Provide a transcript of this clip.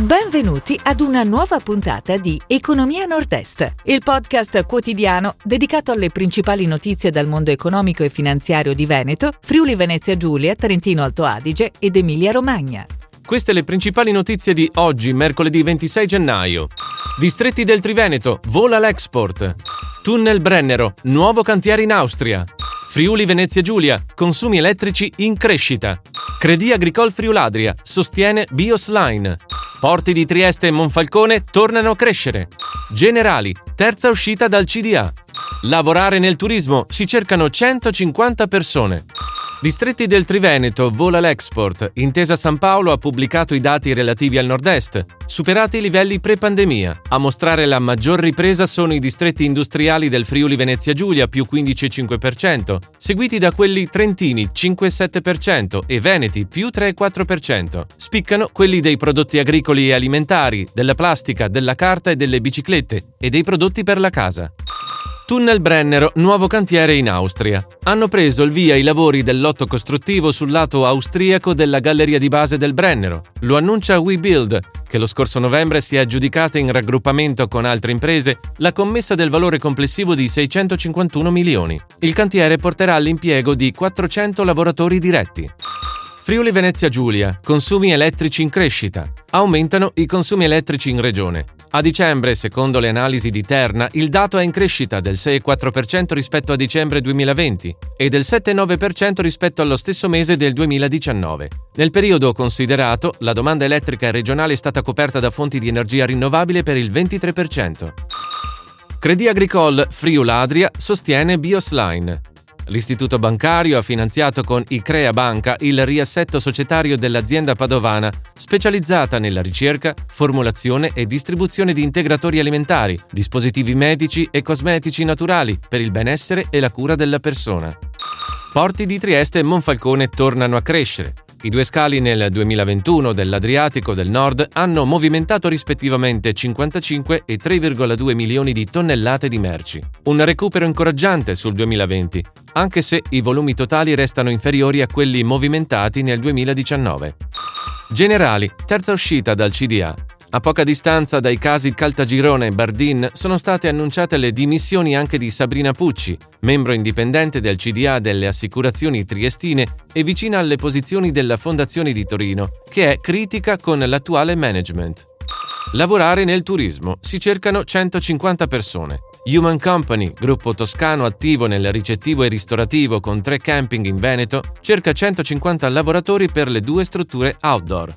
Benvenuti ad una nuova puntata di Economia Nord-Est, il podcast quotidiano dedicato alle principali notizie dal mondo economico e finanziario di Veneto, Friuli Venezia Giulia, Trentino Alto Adige ed Emilia Romagna. Queste le principali notizie di oggi, mercoledì 26 gennaio. Distretti del Triveneto, vola l'export. Tunnel Brennero, nuovo cantiere in Austria. Friuli Venezia Giulia, consumi elettrici in crescita. Credi Agricole Friuladria, sostiene Biosline. Porti di Trieste e Monfalcone tornano a crescere. Generali, terza uscita dal CDA. Lavorare nel turismo, si cercano 150 persone. Distretti del Triveneto, vola l'export. Intesa San Paolo ha pubblicato i dati relativi al nord-est, superati i livelli pre-pandemia. A mostrare la maggior ripresa sono i distretti industriali del Friuli Venezia Giulia più 15,5%, seguiti da quelli trentini 5,7% e veneti più 3,4%. Spiccano quelli dei prodotti agricoli e alimentari, della plastica, della carta e delle biciclette e dei prodotti per la casa. Tunnel Brennero, nuovo cantiere in Austria. Hanno preso il via i lavori del lotto costruttivo sul lato austriaco della galleria di base del Brennero. Lo annuncia WeBuild, che lo scorso novembre si è aggiudicata in raggruppamento con altre imprese la commessa del valore complessivo di 651 milioni. Il cantiere porterà all'impiego di 400 lavoratori diretti. Friuli Venezia Giulia, consumi elettrici in crescita. Aumentano i consumi elettrici in regione. A dicembre, secondo le analisi di Terna, il dato è in crescita del 6,4% rispetto a dicembre 2020 e del 7,9% rispetto allo stesso mese del 2019. Nel periodo considerato, la domanda elettrica regionale è stata coperta da fonti di energia rinnovabile per il 23%. Credi Agricole Friuladria sostiene Biosline. L'istituto bancario ha finanziato con Icrea Banca il riassetto societario dell'azienda padovana, specializzata nella ricerca, formulazione e distribuzione di integratori alimentari, dispositivi medici e cosmetici naturali per il benessere e la cura della persona. Porti di Trieste e Monfalcone tornano a crescere. I due scali nel 2021 dell'Adriatico del Nord hanno movimentato rispettivamente 55 e 3,2 milioni di tonnellate di merci. Un recupero incoraggiante sul 2020, anche se i volumi totali restano inferiori a quelli movimentati nel 2019. Generali, terza uscita dal CDA. A poca distanza dai casi Caltagirone e Bardin sono state annunciate le dimissioni anche di Sabrina Pucci, membro indipendente del CDA delle assicurazioni triestine e vicina alle posizioni della Fondazione di Torino, che è critica con l'attuale management. Lavorare nel turismo. Si cercano 150 persone. Human Company, gruppo toscano attivo nel ricettivo e ristorativo con tre camping in Veneto, cerca 150 lavoratori per le due strutture outdoor.